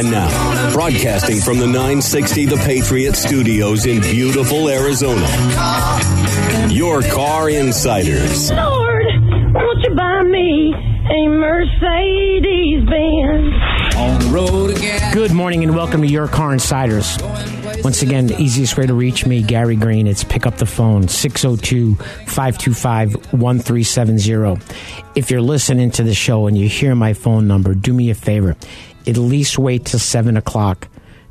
And now, broadcasting from the 960 The Patriot Studios in beautiful Arizona, your car insiders. Lord, won't you buy me a Mercedes Benz? On the road again. Good morning and welcome to Your Car Insiders. Once again, the easiest way to reach me, Gary Green, it's pick up the phone, 602 525 1370. If you're listening to the show and you hear my phone number, do me a favor. At least wait till 7 o'clock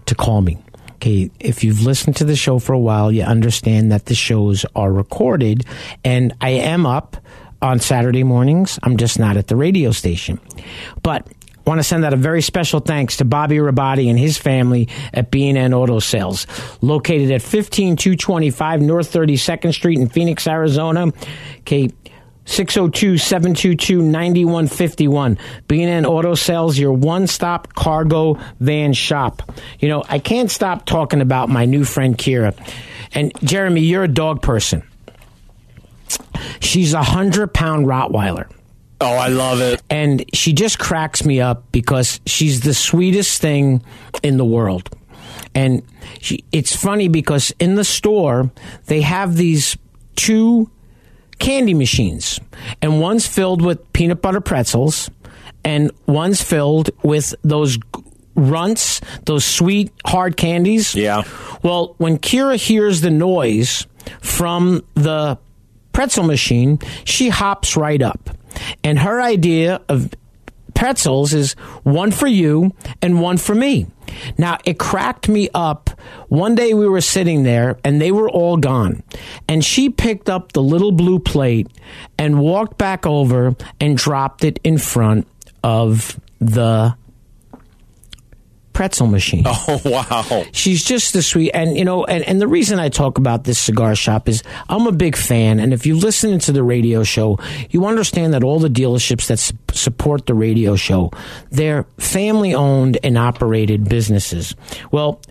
to call me. Okay, if you've listened to the show for a while, you understand that the shows are recorded, and I am up on Saturday mornings. I'm just not at the radio station. But I want to send out a very special thanks to Bobby Rabati and his family at B&N Auto Sales, located at 15225 North 32nd Street in Phoenix, Arizona. Okay, 602-722-9151. B&N Auto Sales, your one-stop cargo van shop. You know, I can't stop talking about my new friend Kira. And Jeremy, you're a dog person. She's a hundred pound Rottweiler. Oh, I love it. And she just cracks me up because she's the sweetest thing in the world. And she, it's funny because in the store, they have these two candy machines, and one's filled with peanut butter pretzels, and one's filled with those runts, those sweet hard candies. Yeah. Well, when Kira hears the noise from the pretzel machine, she hops right up. And her idea of pretzels is one for you and one for me. Now, it cracked me up. One day we were sitting there and they were all gone. And she picked up the little blue plate and walked back over and dropped it in front of the pretzel machine. Oh, wow. She's just the sweet, and you know, and, and the reason I talk about this cigar shop is I'm a big fan, and if you listen to the radio show, you understand that all the dealerships that su- support the radio show, they're family owned and operated businesses. Well,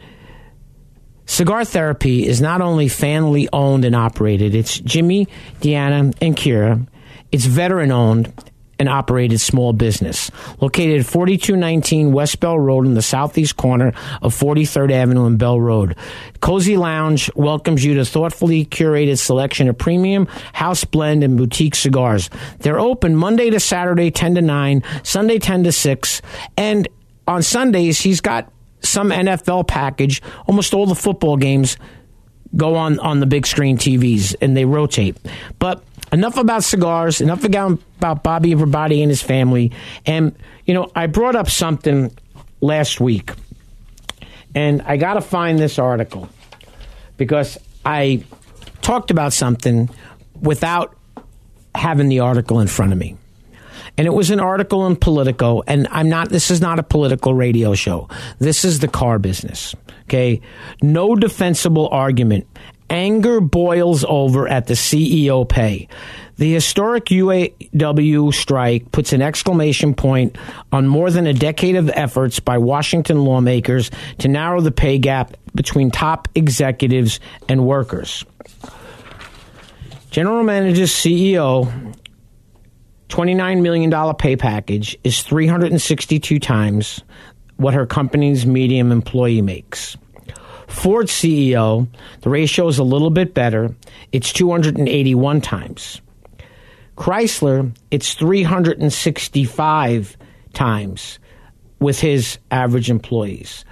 Cigar Therapy is not only family owned and operated, it's Jimmy, Deanna, and Kira. It's veteran owned and operated small business. Located at 4219 West Bell Road in the southeast corner of 43rd Avenue and Bell Road. Cozy Lounge welcomes you to thoughtfully curated selection of premium, house blend, and boutique cigars. They're open Monday to Saturday, 10 to 9, Sunday, 10 to 6, and on Sundays, he's got some NFL package. Almost all the football games go on on the big screen TVs and they rotate. But enough about cigars, enough about Bobby Rabati and his family. And, you know, I brought up something last week, and I got to find this article because I talked about something without having the article in front of me. And it was an article in Politico, and I'm not, this is not a political radio show. This is the car business. Okay. No defensible argument. Anger boils over at the CEO pay. The historic UAW strike puts an exclamation point on more than a decade of efforts by Washington lawmakers to narrow the pay gap between top executives and workers. General Motors' CEO $29 million pay package is 362 times what her company's medium employee makes. Ford CEO, the ratio is a little bit better. It's 281 times. Chrysler, it's 365 times with his average employees.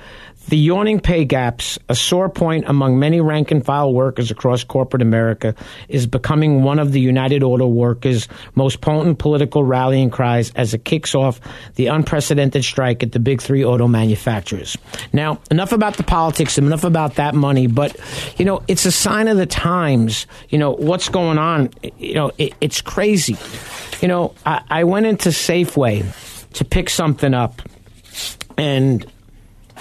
The yawning pay gaps, a sore point among many rank and file workers across corporate America, is becoming one of the United Auto Workers' most potent political rallying cries as it kicks off the unprecedented strike at the big three auto manufacturers. Now, enough about the politics, and enough about that money, but, you know, it's a sign of the times. You know, what's going on? You know, it, it's crazy. You know, I, I went into Safeway to pick something up, and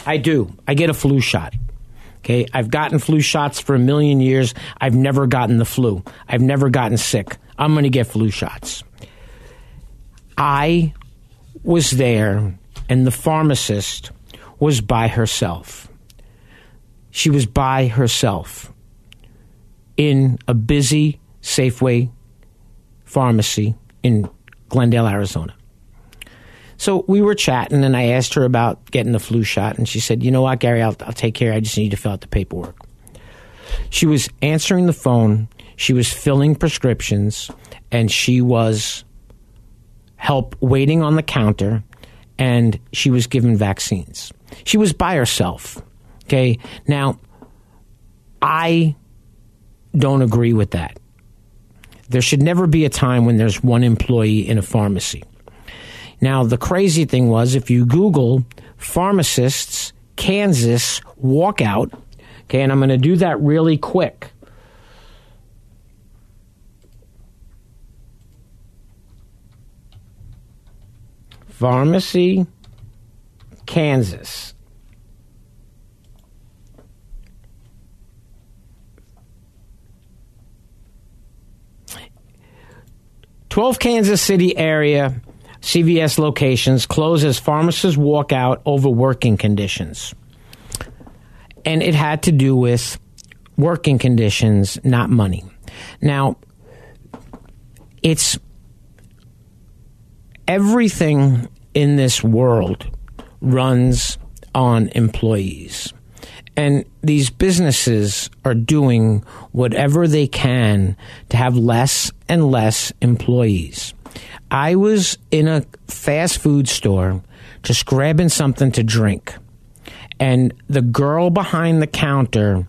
I do. I get a flu shot. Okay, I've gotten flu shots for a million years. I've never gotten the flu. I've never gotten sick. I'm going to get flu shots. I was there, and the pharmacist was by herself. She was by herself in a busy Safeway pharmacy in Glendale, Arizona. So we were chatting, and I asked her about getting the flu shot, and she said, "You know what, Gary? I'll, I'll take care. I just need to fill out the paperwork." She was answering the phone. She was filling prescriptions, and she was help waiting on the counter, and she was given vaccines. She was by herself. Okay, now I don't agree with that. There should never be a time when there's one employee in a pharmacy. Now, the crazy thing was if you Google pharmacists, Kansas walkout, okay, and I'm going to do that really quick. Pharmacy, Kansas. Twelve Kansas City area CVS locations close as pharmacists walk out over working conditions. And it had to do with working conditions, not money. Now, it's everything in this world runs on employees. And these businesses are doing whatever they can to have less and less employees. I was in a fast food store just grabbing something to drink. And the girl behind the counter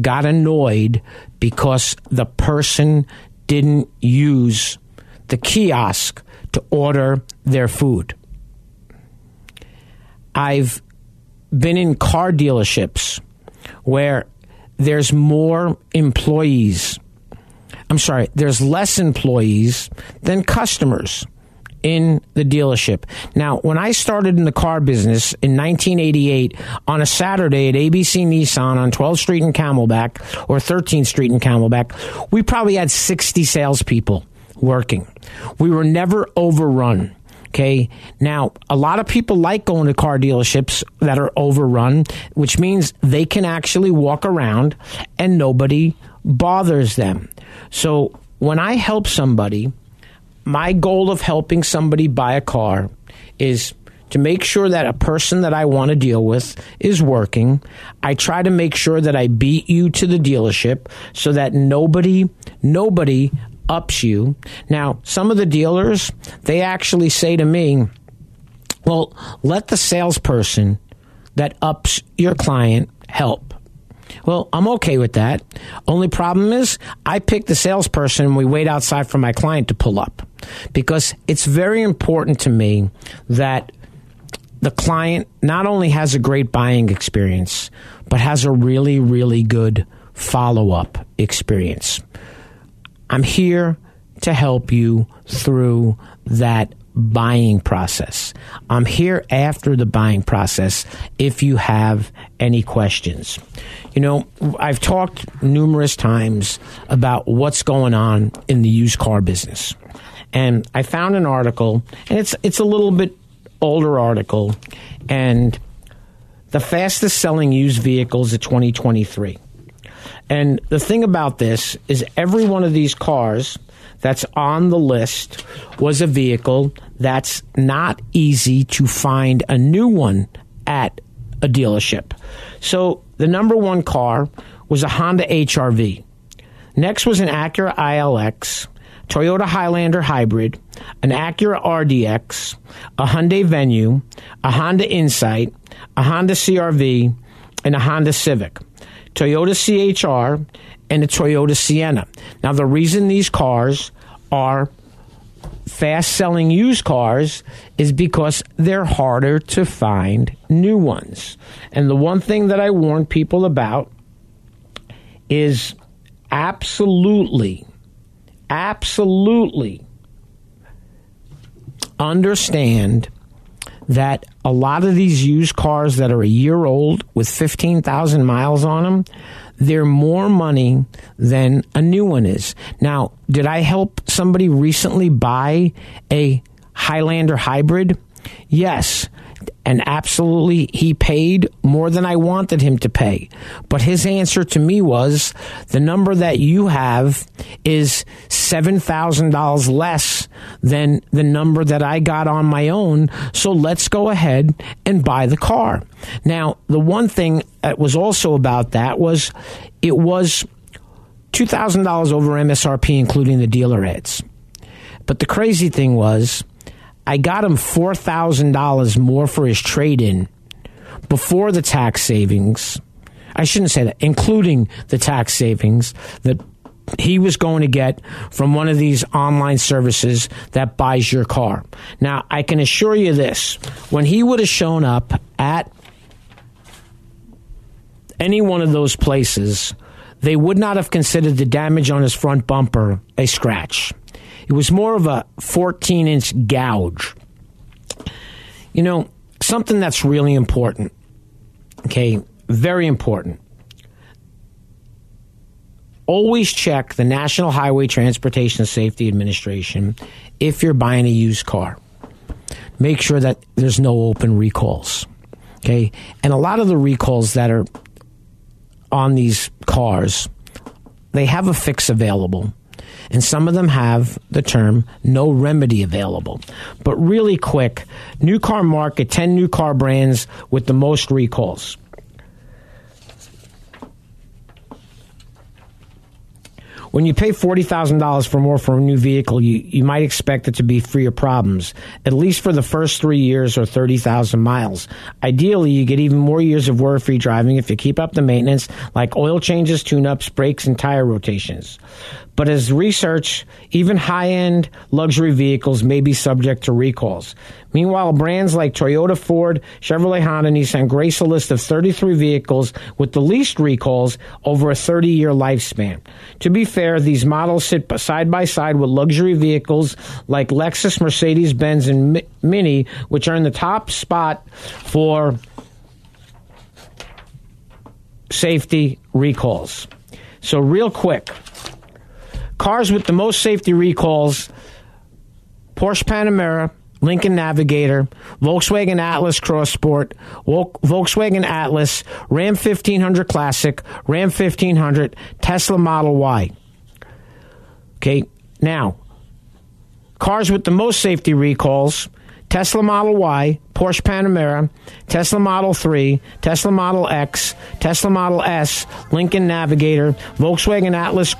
got annoyed because the person didn't use the kiosk to order their food. I've been in car dealerships where there's more employees I'm sorry, there's less employees than customers in the dealership. Now, when I started in the car business in 1988 on a Saturday at ABC Nissan on 12th Street in Camelback or 13th Street in Camelback, we probably had 60 salespeople working. We were never overrun. Okay. Now, a lot of people like going to car dealerships that are overrun, which means they can actually walk around and nobody bothers them. So when I help somebody, my goal of helping somebody buy a car is to make sure that a person that I want to deal with is working. I try to make sure that I beat you to the dealership so that nobody, nobody ups you. Now, some of the dealers, they actually say to me, well, let the salesperson that ups your client help. Well, I'm okay with that. Only problem is I pick the salesperson and we wait outside for my client to pull up because it's very important to me that the client not only has a great buying experience, but has a really, really good follow up experience. I'm here to help you through that buying process. I'm here after the buying process if you have any questions. You know, I've talked numerous times about what's going on in the used car business. And I found an article, and it's it's a little bit older article, and the fastest selling used vehicles of 2023. And the thing about this is every one of these cars that's on the list was a vehicle that's not easy to find a new one at a dealership. So the number one car was a Honda HRV. Next was an Acura ILX, Toyota Highlander Hybrid, an Acura RDX, a Hyundai Venue, a Honda Insight, a Honda CRV, and a Honda Civic, Toyota CHR, and a Toyota Sienna. Now, the reason these cars are fast selling used cars is because they're harder to find new ones. And the one thing that I warn people about is absolutely, absolutely understand that a lot of these used cars that are a year old with 15,000 miles on them, they're more money than a new one is. Now, did I help somebody recently buy a Highlander hybrid? Yes. And absolutely, he paid more than I wanted him to pay. But his answer to me was the number that you have is $7,000 less than the number that I got on my own. So let's go ahead and buy the car. Now, the one thing that was also about that was it was $2,000 over MSRP, including the dealer ads. But the crazy thing was, I got him $4,000 more for his trade in before the tax savings. I shouldn't say that, including the tax savings that he was going to get from one of these online services that buys your car. Now, I can assure you this when he would have shown up at any one of those places, they would not have considered the damage on his front bumper a scratch. It was more of a 14 inch gouge. You know, something that's really important, okay, very important. Always check the National Highway Transportation Safety Administration if you're buying a used car. Make sure that there's no open recalls. Okay? And a lot of the recalls that are on these cars, they have a fix available and some of them have the term no remedy available. But really quick, new car market 10 new car brands with the most recalls. When you pay $40,000 for more for a new vehicle, you, you might expect it to be free of problems, at least for the first three years or 30,000 miles. Ideally, you get even more years of worry free driving if you keep up the maintenance, like oil changes, tune ups, brakes, and tire rotations. But as research, even high end luxury vehicles may be subject to recalls. Meanwhile, brands like Toyota, Ford, Chevrolet, Honda, Nissan grace a list of 33 vehicles with the least recalls over a 30 year lifespan. To be fair, these models sit side by side with luxury vehicles like Lexus, Mercedes Benz, and Mini, which are in the top spot for safety recalls. So, real quick, Cars with the most safety recalls Porsche Panamera, Lincoln Navigator, Volkswagen Atlas Cross Sport, Volkswagen Atlas, Ram 1500 Classic, Ram 1500, Tesla Model Y. Okay, now, cars with the most safety recalls Tesla Model Y, Porsche Panamera, Tesla Model 3, Tesla Model X, Tesla Model S, Lincoln Navigator, Volkswagen Atlas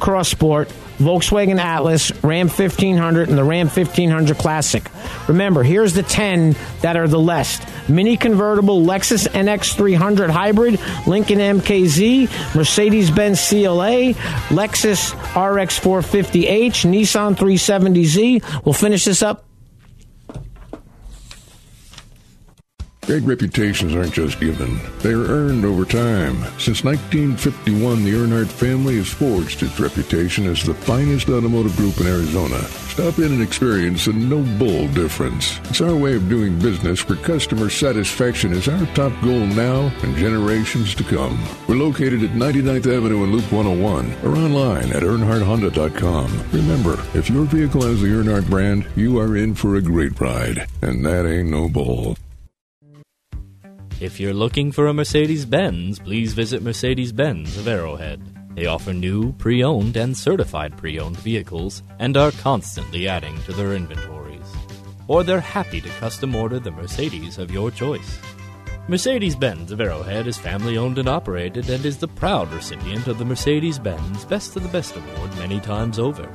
Cross Sport, Volkswagen Atlas, Ram 1500, and the Ram 1500 Classic. Remember, here's the 10 that are the less Mini convertible Lexus NX 300 hybrid, Lincoln MKZ, Mercedes Benz CLA, Lexus RX 450H, Nissan 370Z. We'll finish this up Great reputations aren't just given, they are earned over time. Since 1951, the Earnhardt family has forged its reputation as the finest automotive group in Arizona. Stop in and experience the no bull difference. It's our way of doing business where customer satisfaction is our top goal now and generations to come. We're located at 99th Avenue and Loop 101 or online at EarnhardtHonda.com. Remember, if your vehicle has the Earnhardt brand, you are in for a great ride. And that ain't no bull. If you're looking for a Mercedes Benz, please visit Mercedes Benz of Arrowhead. They offer new, pre owned, and certified pre owned vehicles and are constantly adding to their inventories. Or they're happy to custom order the Mercedes of your choice. Mercedes Benz of Arrowhead is family owned and operated and is the proud recipient of the Mercedes Benz Best of the Best award many times over.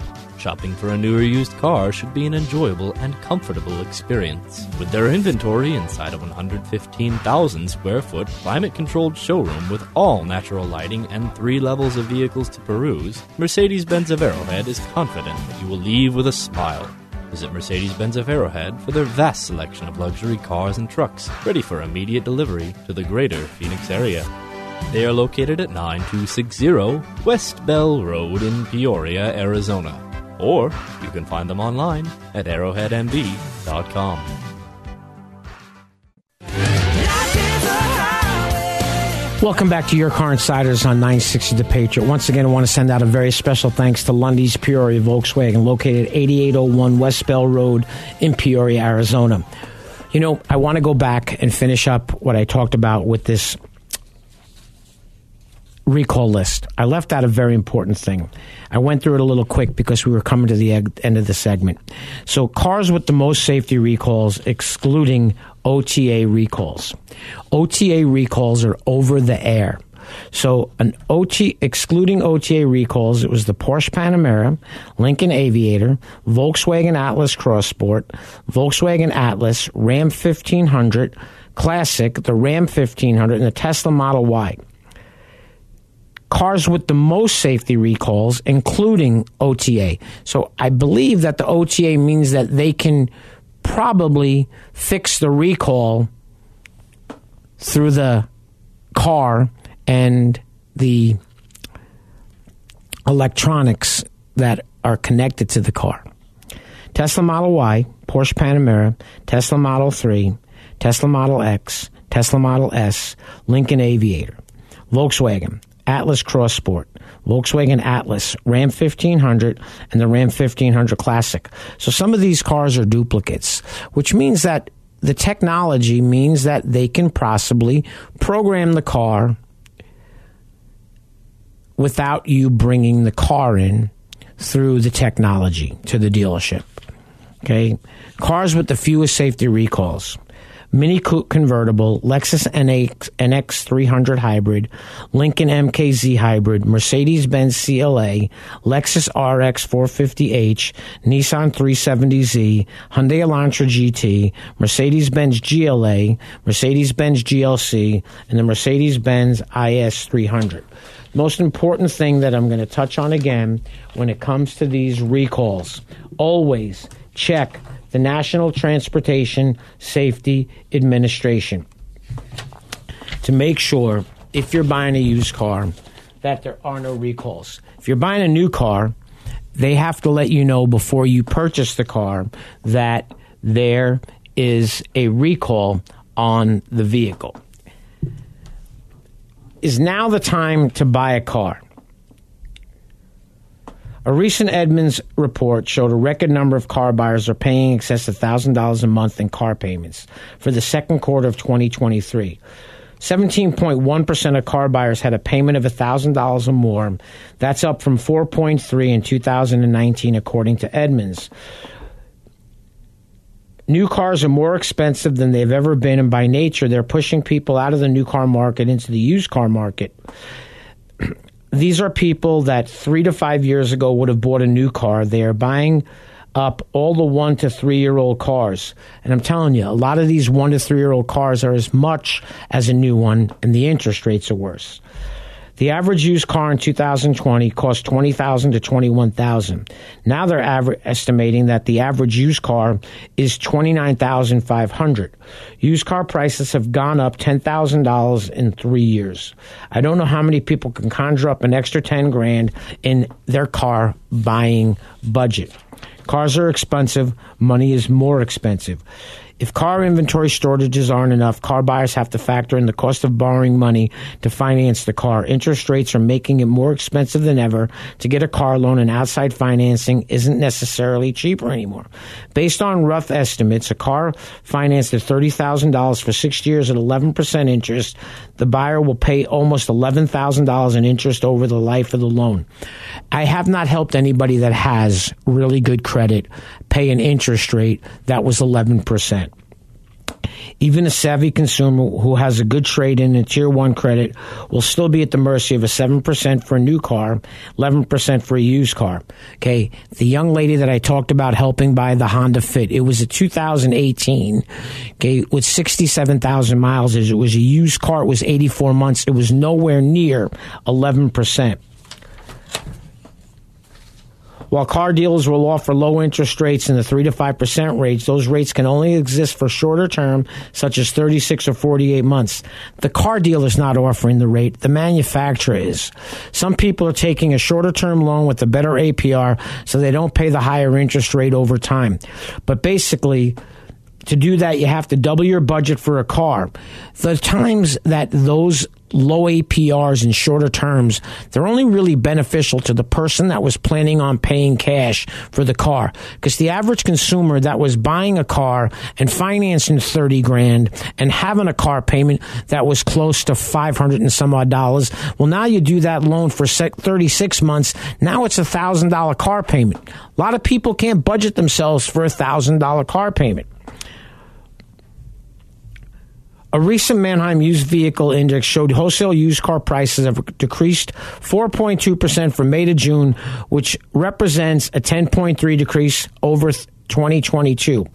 Shopping for a new or used car should be an enjoyable and comfortable experience. With their inventory inside a 115,000 square foot climate controlled showroom with all natural lighting and three levels of vehicles to peruse, Mercedes Benz of Arrowhead is confident that you will leave with a smile. Visit Mercedes Benz of Arrowhead for their vast selection of luxury cars and trucks ready for immediate delivery to the greater Phoenix area. They are located at 9260 West Bell Road in Peoria, Arizona. Or you can find them online at arrowheadmb.com. Welcome back to Your Car Insiders on 960 The Patriot. Once again, I want to send out a very special thanks to Lundy's Peoria Volkswagen, located 8801 West Bell Road in Peoria, Arizona. You know, I want to go back and finish up what I talked about with this recall list. I left out a very important thing. I went through it a little quick because we were coming to the end of the segment. So, cars with the most safety recalls, excluding OTA recalls. OTA recalls are over the air. So, an OT excluding OTA recalls, it was the Porsche Panamera, Lincoln Aviator, Volkswagen Atlas Cross Sport, Volkswagen Atlas, Ram 1500, Classic, the Ram 1500, and the Tesla Model Y cars with the most safety recalls, including OTA. So I believe that the OTA means that they can probably fix the recall through the car and the electronics that are connected to the car. Tesla Model Y, Porsche Panamera, Tesla Model 3, Tesla Model X, Tesla Model S, Lincoln Aviator, Volkswagen, Atlas Cross Sport, Volkswagen Atlas, Ram 1500, and the Ram 1500 Classic. So some of these cars are duplicates, which means that the technology means that they can possibly program the car without you bringing the car in through the technology to the dealership. Okay? Cars with the fewest safety recalls. Mini Coupe convertible, Lexus NX, NX 300 hybrid, Lincoln MKZ hybrid, Mercedes Benz CLA, Lexus RX 450h, Nissan 370Z, Hyundai Elantra GT, Mercedes Benz GLA, Mercedes Benz GLC, and the Mercedes Benz IS 300 most important thing that I'm going to touch on again when it comes to these recalls. Always check the National Transportation Safety Administration to make sure if you're buying a used car that there are no recalls. If you're buying a new car, they have to let you know before you purchase the car that there is a recall on the vehicle. Is now the time to buy a car? A recent Edmunds report showed a record number of car buyers are paying in excess of $1,000 a month in car payments for the second quarter of 2023. 17.1% of car buyers had a payment of $1,000 or more. That's up from 4.3 in 2019 according to Edmunds. New cars are more expensive than they've ever been and by nature they're pushing people out of the new car market into the used car market these are people that three to five years ago would have bought a new car. They are buying up all the one to three year old cars. And I'm telling you, a lot of these one to three year old cars are as much as a new one, and the interest rates are worse. The average used car in 2020 cost 20000 to 21000 Now they're aver- estimating that the average used car is 29500 Used car prices have gone up $10,000 in three years. I don't know how many people can conjure up an extra 10 grand in their car buying budget. Cars are expensive, money is more expensive. If car inventory shortages aren't enough, car buyers have to factor in the cost of borrowing money to finance the car. Interest rates are making it more expensive than ever to get a car loan, and outside financing isn't necessarily cheaper anymore. Based on rough estimates, a car financed at $30,000 for six years at 11% interest, the buyer will pay almost $11,000 in interest over the life of the loan. I have not helped anybody that has really good credit pay an interest rate that was 11%. Even a savvy consumer who has a good trade in and tier one credit will still be at the mercy of a 7% for a new car, 11% for a used car. Okay. The young lady that I talked about helping buy the Honda Fit, it was a 2018, okay, with 67,000 miles. It was a used car. It was 84 months. It was nowhere near 11%. While car dealers will offer low interest rates in the 3 to 5% range, those rates can only exist for shorter term, such as 36 or 48 months. The car dealer is not offering the rate, the manufacturer is. Some people are taking a shorter term loan with a better APR so they don't pay the higher interest rate over time. But basically, to do that, you have to double your budget for a car. The times that those low APRs and shorter terms, they're only really beneficial to the person that was planning on paying cash for the car. Because the average consumer that was buying a car and financing 30 grand and having a car payment that was close to 500 and some odd dollars, well, now you do that loan for 36 months. Now it's a thousand dollar car payment. A lot of people can't budget themselves for a thousand dollar car payment. A recent Manheim used vehicle index showed wholesale used car prices have decreased 4.2% from May to June, which represents a 10.3 decrease over 2022.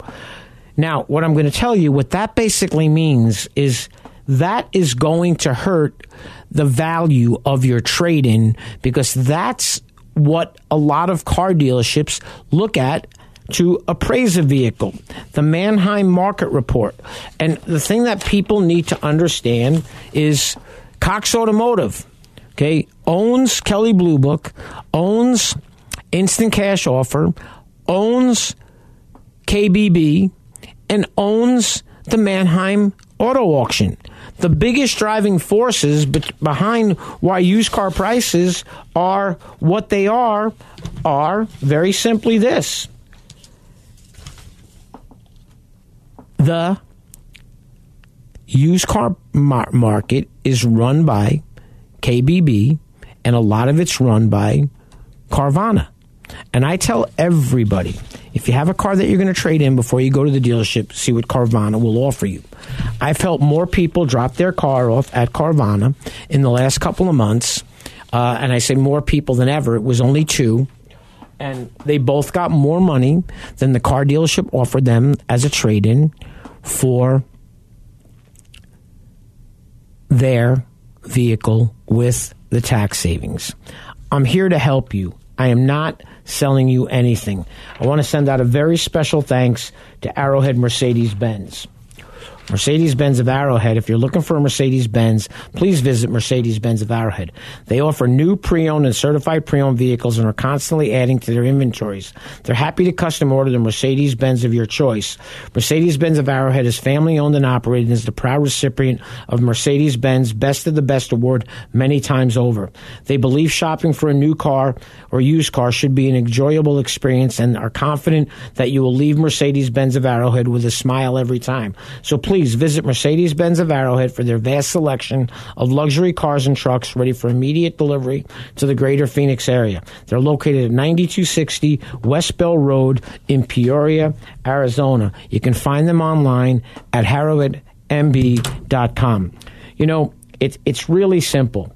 Now, what I'm going to tell you, what that basically means is that is going to hurt the value of your trade in because that's what a lot of car dealerships look at to appraise a vehicle, the Manheim Market Report. And the thing that people need to understand is Cox Automotive, okay, owns Kelley Blue Book, owns Instant Cash Offer, owns KBB, and owns the Manheim Auto Auction. The biggest driving forces behind why used car prices are what they are are very simply this the used car mar- market is run by KBB, and a lot of it's run by Carvana. And I tell everybody if you have a car that you're going to trade in before you go to the dealership, see what Carvana will offer you. I've helped more people drop their car off at Carvana in the last couple of months. Uh, and I say more people than ever. It was only two. And they both got more money than the car dealership offered them as a trade in for their vehicle with the tax savings. I'm here to help you. I am not selling you anything. I want to send out a very special thanks to Arrowhead Mercedes Benz. Mercedes Benz of Arrowhead. If you're looking for a Mercedes Benz, please visit Mercedes Benz of Arrowhead. They offer new pre owned and certified pre owned vehicles and are constantly adding to their inventories. They're happy to custom order the Mercedes Benz of your choice. Mercedes Benz of Arrowhead is family owned and operated and is the proud recipient of Mercedes Benz Best of the Best award many times over. They believe shopping for a new car or used car should be an enjoyable experience and are confident that you will leave Mercedes Benz of Arrowhead with a smile every time. So please please visit Mercedes Benz of Arrowhead for their vast selection of luxury cars and trucks ready for immediate delivery to the greater Phoenix area. They're located at 9260 West Bell Road in Peoria, Arizona. You can find them online at arrowheadmb.com. You know, it, it's really simple.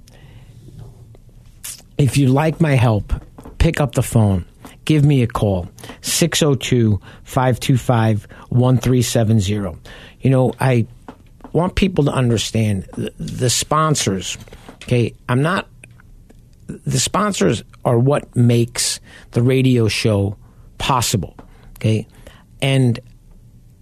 If you like my help, pick up the phone give me a call 602 525 1370 you know, I want people to understand the, the sponsors. Okay, I'm not. The sponsors are what makes the radio show possible. Okay, and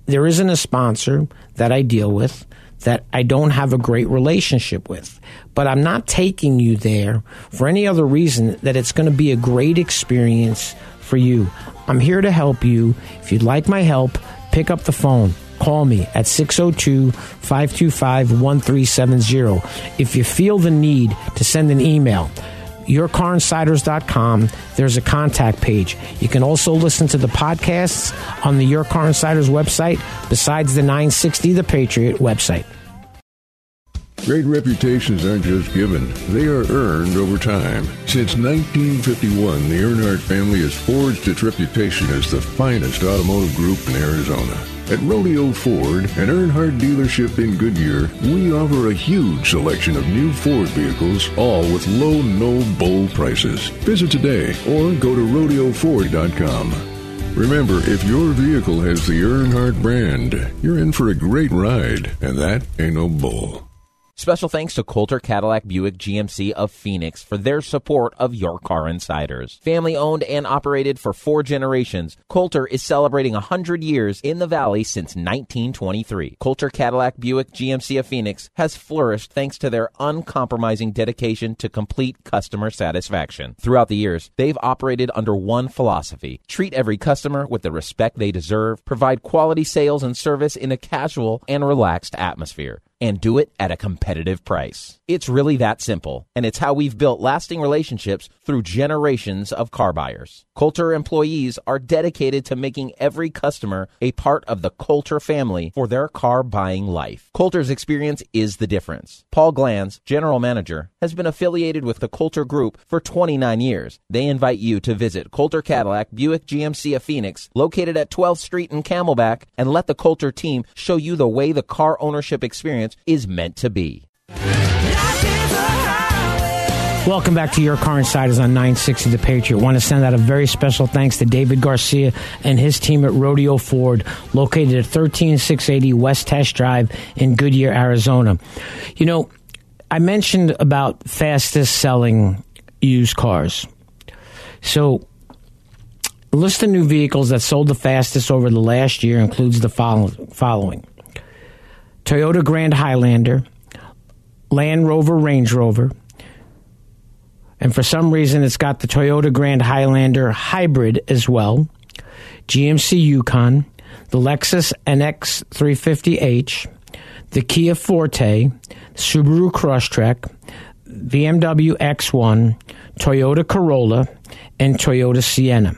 there isn't a sponsor that I deal with that I don't have a great relationship with. But I'm not taking you there for any other reason that it's going to be a great experience for you. I'm here to help you. If you'd like my help, pick up the phone call me at 602 525 1370. If you feel the need to send an email, yourcarinsiders.com. There's a contact page. You can also listen to the podcasts on the Your Car Insiders website, besides the 960 The Patriot website. Great reputations aren't just given, they are earned over time. Since 1951, the Earnhardt family has forged its reputation as the finest automotive group in Arizona. At Rodeo Ford, an Earnhardt dealership in Goodyear, we offer a huge selection of new Ford vehicles, all with low, no bull prices. Visit today or go to rodeoford.com. Remember, if your vehicle has the Earnhardt brand, you're in for a great ride, and that ain't no bull. Special thanks to Coulter Cadillac Buick GMC of Phoenix for their support of Your Car Insiders. Family owned and operated for four generations, Coulter is celebrating 100 years in the Valley since 1923. Coulter Cadillac Buick GMC of Phoenix has flourished thanks to their uncompromising dedication to complete customer satisfaction. Throughout the years, they've operated under one philosophy treat every customer with the respect they deserve, provide quality sales and service in a casual and relaxed atmosphere and do it at a competitive price. It's really that simple, and it's how we've built lasting relationships through generations of car buyers. Coulter employees are dedicated to making every customer a part of the Coulter family for their car buying life. Coulter's experience is the difference. Paul Glanz, general manager, has been affiliated with the Coulter Group for 29 years. They invite you to visit Coulter Cadillac Buick GMC of Phoenix, located at 12th Street in Camelback, and let the Coulter team show you the way the car ownership experience is meant to be. Welcome back to Your Car Insiders on 960 The Patriot. Want to send out a very special thanks to David Garcia and his team at Rodeo Ford, located at 13680 West Test Drive in Goodyear, Arizona. You know, I mentioned about fastest selling used cars. So, list of new vehicles that sold the fastest over the last year includes the following Toyota Grand Highlander, Land Rover Range Rover, and for some reason it's got the Toyota Grand Highlander hybrid as well, GMC Yukon, the Lexus NX 350H, the Kia Forte, Subaru Crosstrek, BMW X1, Toyota Corolla, and Toyota Sienna.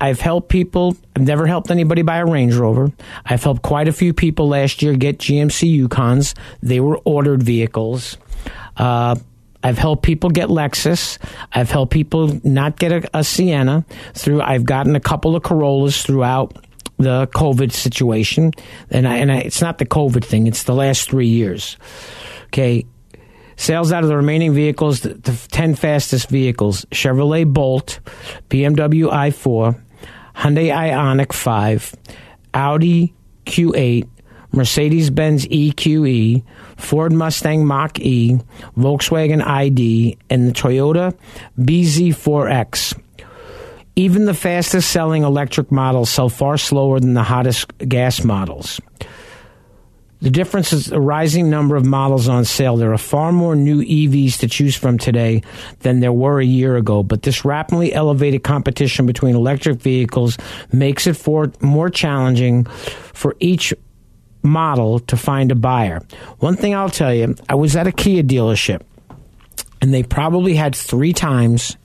I've helped people. I've never helped anybody buy a Range Rover. I've helped quite a few people last year get GMC Yukons. They were ordered vehicles. Uh, I've helped people get Lexus. I've helped people not get a, a Sienna through. I've gotten a couple of Corollas throughout the COVID situation, and I, and I, it's not the COVID thing. It's the last three years. Okay, sales out of the remaining vehicles, the, the ten fastest vehicles: Chevrolet Bolt, BMW i4, Hyundai Ioniq 5, Audi Q8, Mercedes Benz EQE, Ford Mustang Mach E, Volkswagen ID, and the Toyota BZ4X. Even the fastest selling electric models sell far slower than the hottest gas models. The difference is a rising number of models on sale. There are far more new EVs to choose from today than there were a year ago, but this rapidly elevated competition between electric vehicles makes it for more challenging for each model to find a buyer. One thing I'll tell you, I was at a Kia dealership and they probably had three times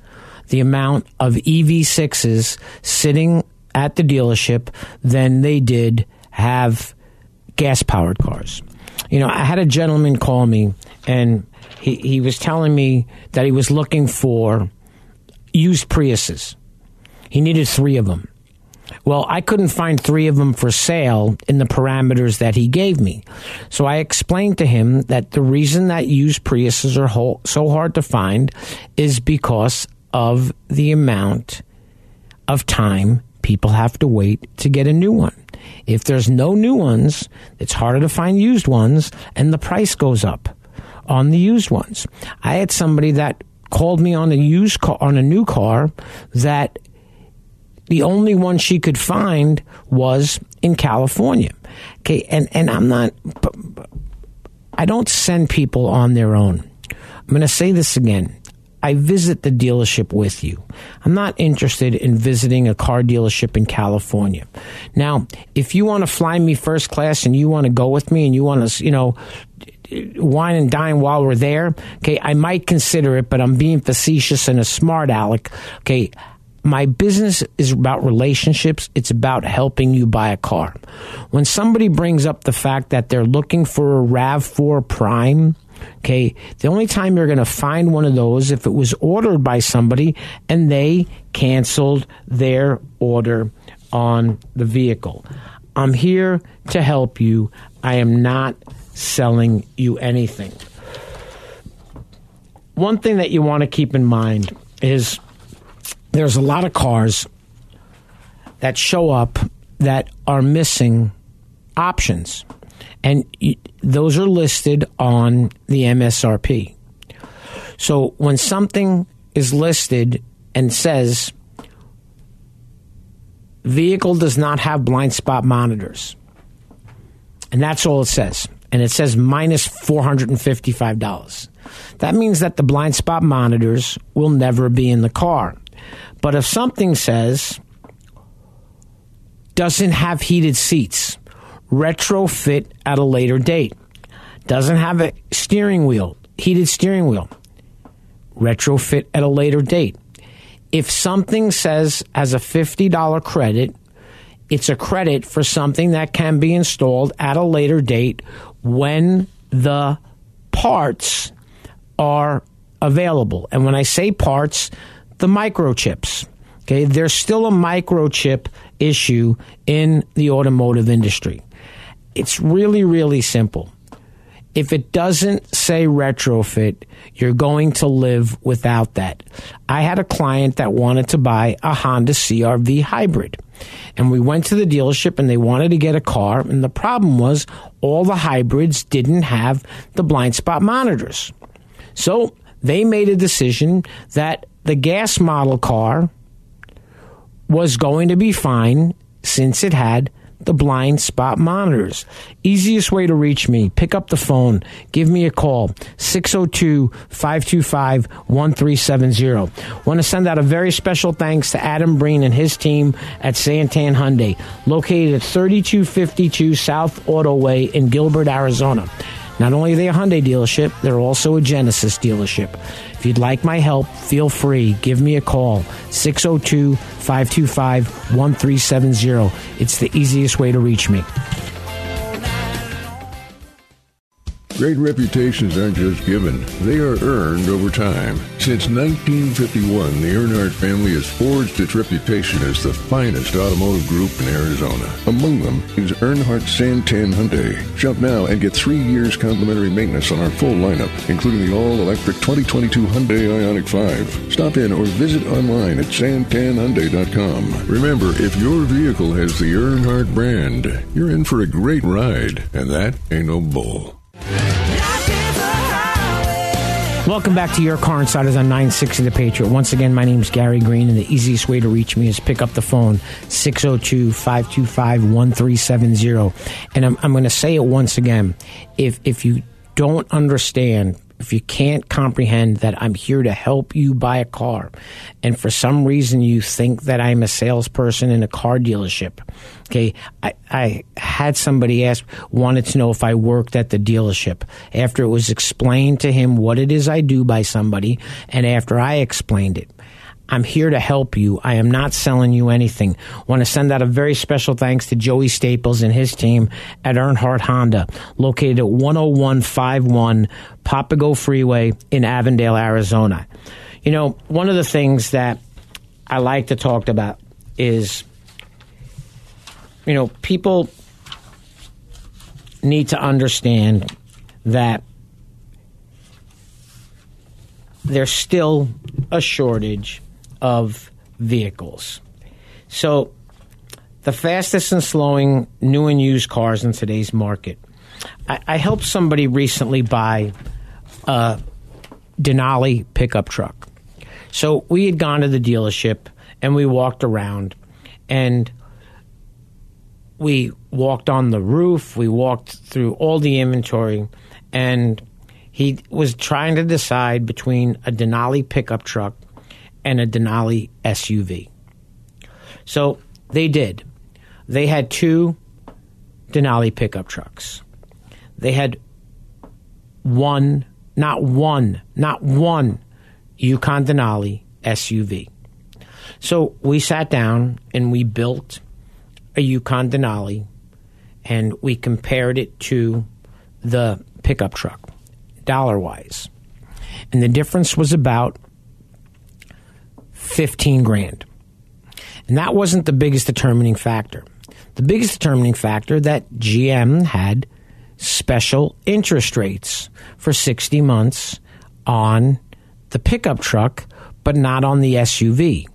the amount of EV6s sitting at the dealership than they did have gas powered cars. You know, I had a gentleman call me and he, he was telling me that he was looking for used Priuses. He needed three of them. Well, I couldn't find three of them for sale in the parameters that he gave me. So I explained to him that the reason that used Priuses are so hard to find is because of the amount of time people have to wait to get a new one. If there's no new ones, it's harder to find used ones, and the price goes up on the used ones. I had somebody that called me on a used car, on a new car that the only one she could find was in California. Okay, and, and I'm not, I don't send people on their own. I'm going to say this again. I visit the dealership with you. I'm not interested in visiting a car dealership in California. Now, if you want to fly me first class and you want to go with me and you want to, you know, wine and dine while we're there, okay, I might consider it, but I'm being facetious and a smart aleck. Okay, my business is about relationships. It's about helping you buy a car. When somebody brings up the fact that they're looking for a RAV4 Prime, okay, the only time you're going to find one of those if it was ordered by somebody and they canceled their order on the vehicle. I'm here to help you. I am not selling you anything. One thing that you want to keep in mind is there's a lot of cars that show up that are missing options. And those are listed on the MSRP. So when something is listed and says vehicle does not have blind spot monitors, and that's all it says, and it says minus $455. That means that the blind spot monitors will never be in the car. But if something says doesn't have heated seats, retrofit at a later date, doesn't have a steering wheel, heated steering wheel, retrofit at a later date. If something says as a $50 credit, it's a credit for something that can be installed at a later date when the parts are available. And when I say parts, the microchips. Okay, there's still a microchip issue in the automotive industry. It's really, really simple. If it doesn't say retrofit, you're going to live without that. I had a client that wanted to buy a Honda CRV hybrid. And we went to the dealership and they wanted to get a car. And the problem was all the hybrids didn't have the blind spot monitors. So they made a decision that the gas model car was going to be fine since it had the blind spot monitors. Easiest way to reach me, pick up the phone, give me a call, 602 525 1370. Want to send out a very special thanks to Adam Breen and his team at Santan Hyundai, located at 3252 South Autoway in Gilbert, Arizona. Not only are they a Hyundai dealership, they're also a Genesis dealership. If you'd like my help, feel free. Give me a call 602 525 1370. It's the easiest way to reach me. Great reputations aren't just given, they are earned over time. Since 1951, the Earnhardt family has forged its reputation as the finest automotive group in Arizona. Among them is Earnhardt Santan Hyundai. Shop now and get three years complimentary maintenance on our full lineup, including the all-electric 2022 Hyundai Ioniq 5. Stop in or visit online at santanhyundai.com. Remember, if your vehicle has the Earnhardt brand, you're in for a great ride, and that ain't no bull. Welcome back to your car insiders on 960 The Patriot. Once again, my name is Gary Green, and the easiest way to reach me is pick up the phone 602 525 1370. And I'm, I'm going to say it once again. If, if you don't understand, if you can't comprehend that I'm here to help you buy a car, and for some reason you think that I'm a salesperson in a car dealership, okay, I, I had somebody ask, wanted to know if I worked at the dealership. After it was explained to him what it is I do by somebody, and after I explained it, I'm here to help you. I am not selling you anything. Want to send out a very special thanks to Joey Staples and his team at Earnhardt Honda, located at 10151 Papago Freeway in Avondale, Arizona. You know, one of the things that I like to talk about is, you know, people need to understand that there's still a shortage of vehicles. So, the fastest and slowing new and used cars in today's market. I, I helped somebody recently buy a Denali pickup truck. So, we had gone to the dealership and we walked around and we walked on the roof, we walked through all the inventory, and he was trying to decide between a Denali pickup truck and a Denali SUV. So they did. They had two Denali pickup trucks. They had one, not one, not one Yukon Denali SUV. So we sat down and we built a Yukon Denali and we compared it to the pickup truck, dollar wise. And the difference was about 15 grand. And that wasn't the biggest determining factor. the biggest determining factor that GM had special interest rates for 60 months on the pickup truck, but not on the SUV.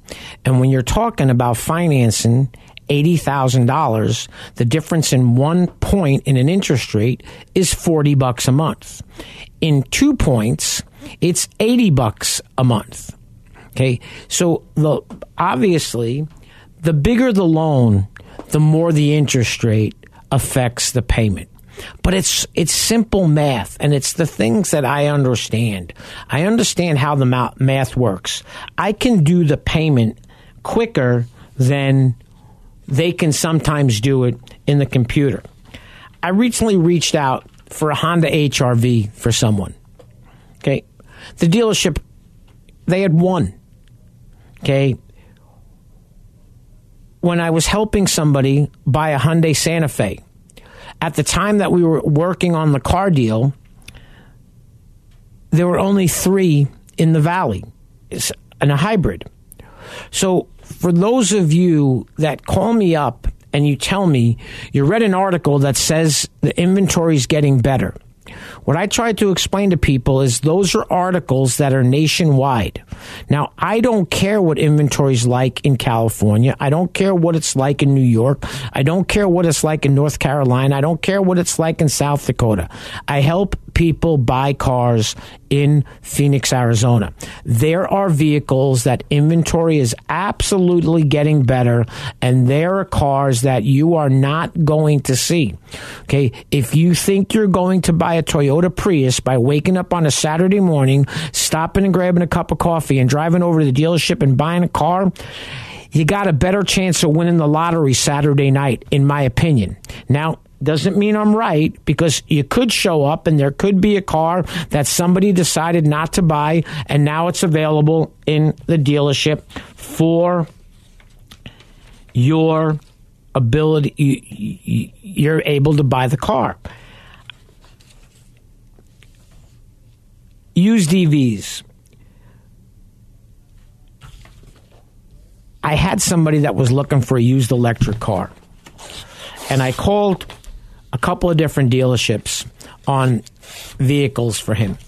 And when you're talking about financing $80,000, the difference in one point in an interest rate is 40 bucks a month. In two points, it's 80 bucks a month. Okay. So the, obviously, the bigger the loan, the more the interest rate affects the payment. But it's it's simple math, and it's the things that I understand. I understand how the math works. I can do the payment quicker than they can sometimes do it in the computer. I recently reached out for a Honda HRV for someone. Okay, the dealership they had one. Okay, when I was helping somebody buy a Hyundai Santa Fe, at the time that we were working on the car deal, there were only three in the valley in a hybrid. So, for those of you that call me up and you tell me you read an article that says the inventory is getting better, what I try to explain to people is those are articles that are nationwide. Now, I don't care what inventory is like in California. I don't care what it's like in New York. I don't care what it's like in North Carolina. I don't care what it's like in South Dakota. I help people buy cars in Phoenix, Arizona. There are vehicles that inventory is absolutely getting better, and there are cars that you are not going to see. Okay, if you think you're going to buy a Toyota Prius by waking up on a Saturday morning, stopping and grabbing a cup of coffee, and driving over to the dealership and buying a car, you got a better chance of winning the lottery Saturday night, in my opinion. Now, doesn't mean I'm right because you could show up and there could be a car that somebody decided not to buy and now it's available in the dealership for your ability you're able to buy the car used EVs I had somebody that was looking for a used electric car and I called a couple of different dealerships on vehicles for him.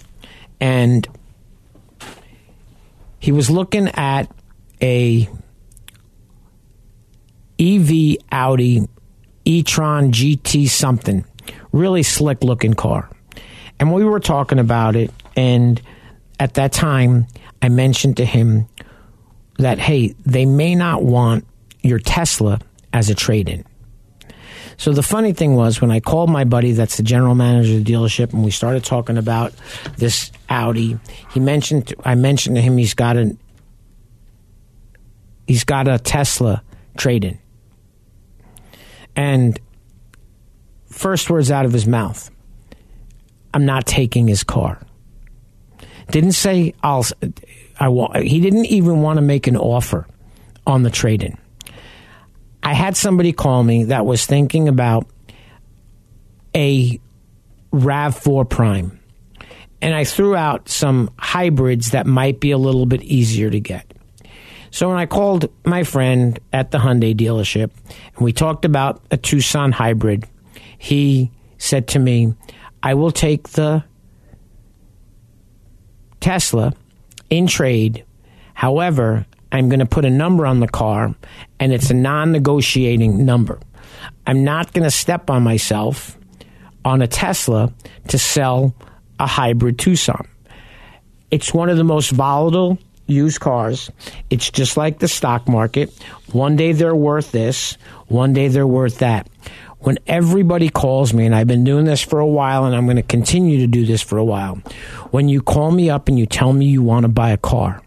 And he was looking at a EV Audi e-tron GT something, really slick looking car. And we were talking about it and at that time I mentioned to him that hey, they may not want your Tesla as a trade-in. So the funny thing was when I called my buddy that's the general manager of the dealership and we started talking about this Audi, he mentioned I mentioned to him he's got an he's got a Tesla trade in. And first words out of his mouth, I'm not taking his car. Didn't say I'll I want he didn't even want to make an offer on the trade in. I had somebody call me that was thinking about a RAV4 Prime. And I threw out some hybrids that might be a little bit easier to get. So when I called my friend at the Hyundai dealership and we talked about a Tucson hybrid, he said to me, I will take the Tesla in trade. However, I'm going to put a number on the car, and it's a non negotiating number. I'm not going to step on myself on a Tesla to sell a hybrid Tucson. It's one of the most volatile used cars. It's just like the stock market. One day they're worth this, one day they're worth that. When everybody calls me, and I've been doing this for a while, and I'm going to continue to do this for a while, when you call me up and you tell me you want to buy a car,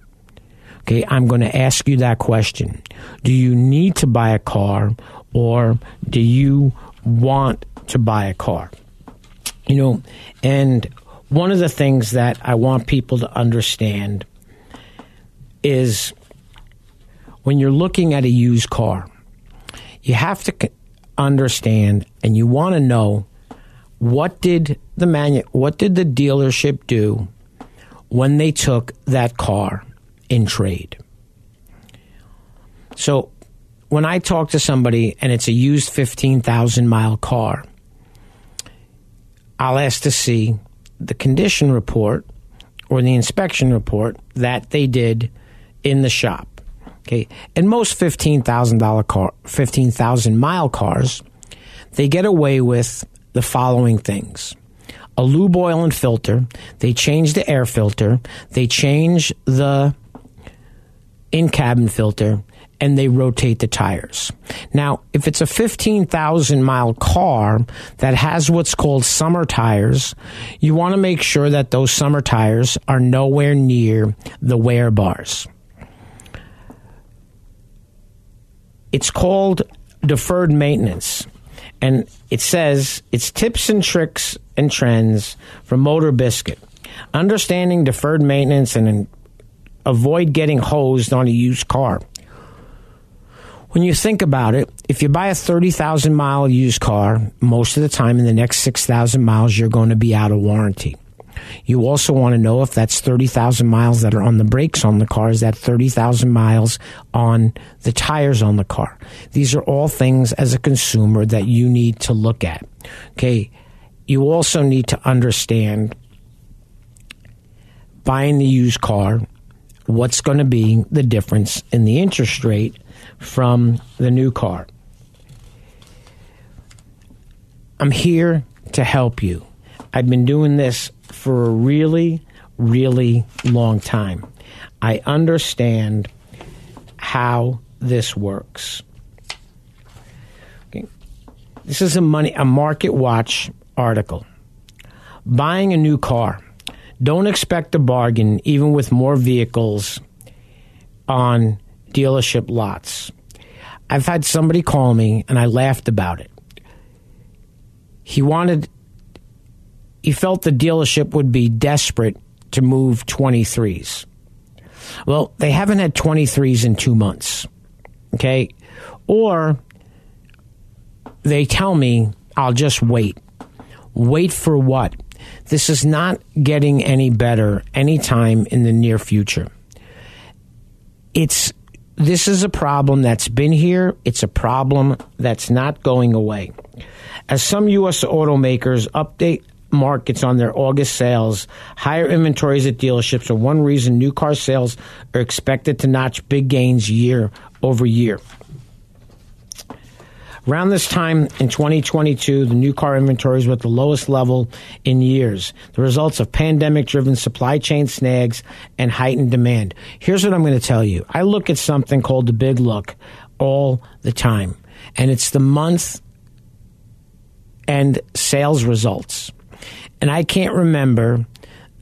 Okay, I'm going to ask you that question. Do you need to buy a car or do you want to buy a car? You know, and one of the things that I want people to understand is when you're looking at a used car, you have to understand and you want to know what did the manu- what did the dealership do when they took that car in trade. So when I talk to somebody and it's a used 15,000 mile car, I'll ask to see the condition report or the inspection report that they did in the shop. Okay, and most fifteen thousand dollar car, fifteen thousand mile cars, they get away with the following things: a lube oil and filter. They change the air filter. They change the in cabin filter and they rotate the tires. Now, if it's a 15,000 mile car that has what's called summer tires, you want to make sure that those summer tires are nowhere near the wear bars. It's called deferred maintenance. And it says it's tips and tricks and trends from Motor Biscuit. Understanding deferred maintenance and avoid getting hosed on a used car. When you think about it, if you buy a 30,000 mile used car, most of the time in the next 6,000 miles, you're going to be out of warranty. You also want to know if that's 30,000 miles that are on the brakes on the car, is that 30,000 miles on the tires on the car? These are all things as a consumer that you need to look at. Okay. You also need to understand buying the used car, what's going to be the difference in the interest rate from the new car. I'm here to help you. I've been doing this for a really, really long time. I understand how this works. Okay. This is a money a market watch article. Buying a new car. Don't expect a bargain even with more vehicles on dealership lots. I've had somebody call me and I laughed about it. He wanted, he felt the dealership would be desperate to move 23s. Well, they haven't had 23s in two months. Okay. Or they tell me, I'll just wait. Wait for what? This is not getting any better anytime in the near future. It's this is a problem that's been here. It's a problem that's not going away. As some U.S. automakers update markets on their August sales, higher inventories at dealerships are one reason new car sales are expected to notch big gains year over year. Around this time in 2022, the new car inventories were at the lowest level in years, the results of pandemic driven supply chain snags and heightened demand. Here's what I'm going to tell you I look at something called the Big Look all the time, and it's the month and sales results. And I can't remember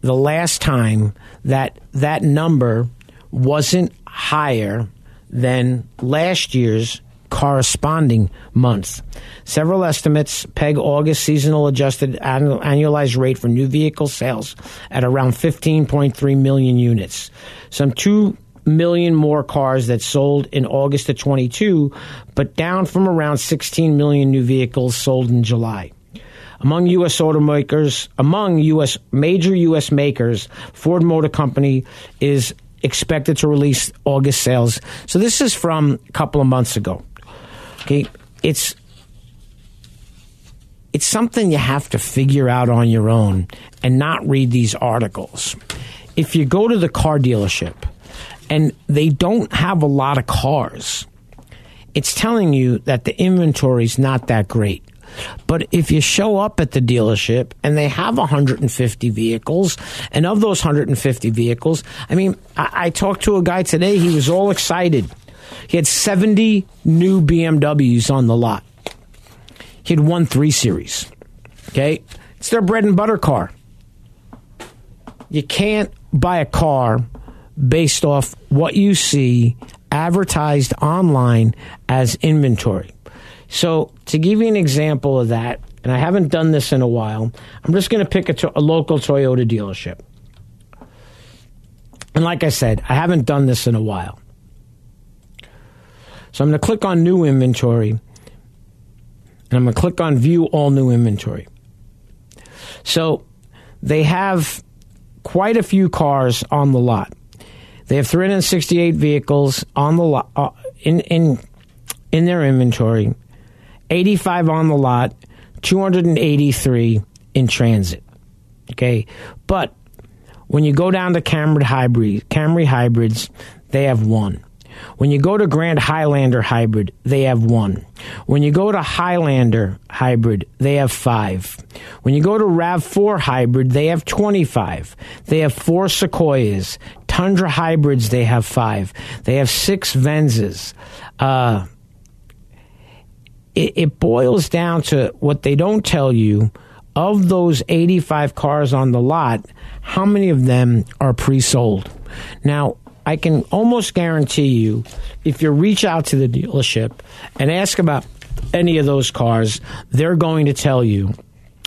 the last time that that number wasn't higher than last year's corresponding month. Several estimates peg August seasonal adjusted annualized rate for new vehicle sales at around 15.3 million units. Some 2 million more cars that sold in August of 22, but down from around 16 million new vehicles sold in July. Among U.S. automakers, among U.S. major U.S. makers, Ford Motor Company is expected to release August sales. So this is from a couple of months ago. Okay, it's it's something you have to figure out on your own and not read these articles. If you go to the car dealership and they don't have a lot of cars, it's telling you that the inventory is not that great. But if you show up at the dealership and they have 150 vehicles, and of those 150 vehicles, I mean, I, I talked to a guy today, he was all excited he had 70 new BMWs on the lot. He had won three series. Okay? It's their bread and butter car. You can't buy a car based off what you see advertised online as inventory. So, to give you an example of that, and I haven't done this in a while, I'm just going to pick a, to- a local Toyota dealership. And like I said, I haven't done this in a while. So I'm going to click on new inventory and I'm going to click on view all new inventory. So they have quite a few cars on the lot. They have 368 vehicles on the lot uh, in in in their inventory, 85 on the lot, 283 in transit. Okay, but when you go down to Camry Hybrid, Camry Hybrids, they have one. When you go to Grand Highlander Hybrid, they have one. When you go to Highlander Hybrid, they have five. When you go to RAV4 Hybrid, they have 25. They have four Sequoias. Tundra Hybrids, they have five. They have six Venzas. Uh, it, it boils down to what they don't tell you of those 85 cars on the lot, how many of them are pre sold? Now, I can almost guarantee you, if you reach out to the dealership and ask about any of those cars, they're going to tell you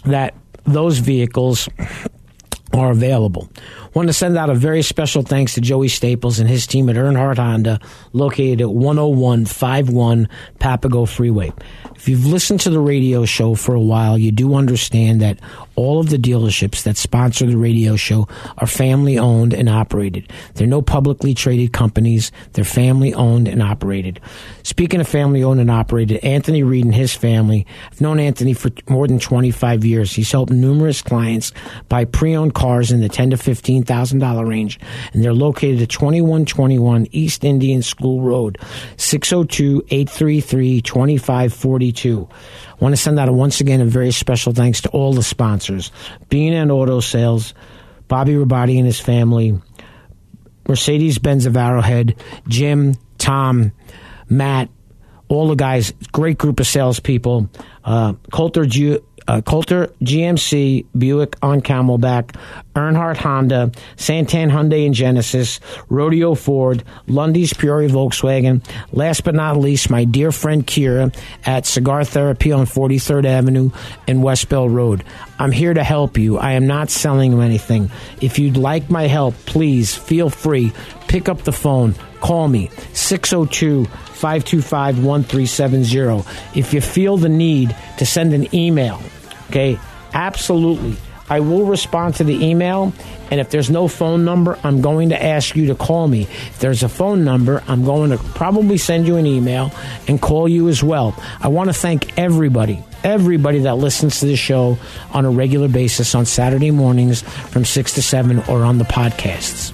that those vehicles are available. Want to send out a very special thanks to Joey Staples and his team at Earnhardt Honda, located at 10151 Papago Freeway. If you've listened to the radio show for a while, you do understand that all of the dealerships that sponsor the radio show are family owned and operated. They're no publicly traded companies. They're family owned and operated. Speaking of family owned and operated, Anthony Reed and his family, I've known Anthony for more than 25 years. He's helped numerous clients buy pre-owned cars in the 10 to 15,000 dollar range, and they're located at 2121 East Indian School Road, 602-833-2542. I want to send out a, once again a very special thanks to all the sponsors Bean and Auto Sales, Bobby Rabati and his family, Mercedes Benz of Arrowhead, Jim, Tom, Matt, all the guys, great group of salespeople. Uh, Coulter, G- uh, Coulter, GMC, Buick on Camelback, Earnhardt Honda, Santan Hyundai and Genesis, Rodeo Ford, Lunde's Peoria Volkswagen. Last but not least, my dear friend Kira at Cigar Therapy on 43rd Avenue and West Bell Road. I'm here to help you. I am not selling you anything. If you'd like my help, please feel free. Pick up the phone. Call me 602 525 1370. If you feel the need to send an email, okay, absolutely. I will respond to the email, and if there's no phone number, I'm going to ask you to call me. If there's a phone number, I'm going to probably send you an email and call you as well. I want to thank everybody, everybody that listens to the show on a regular basis on Saturday mornings from 6 to 7 or on the podcasts.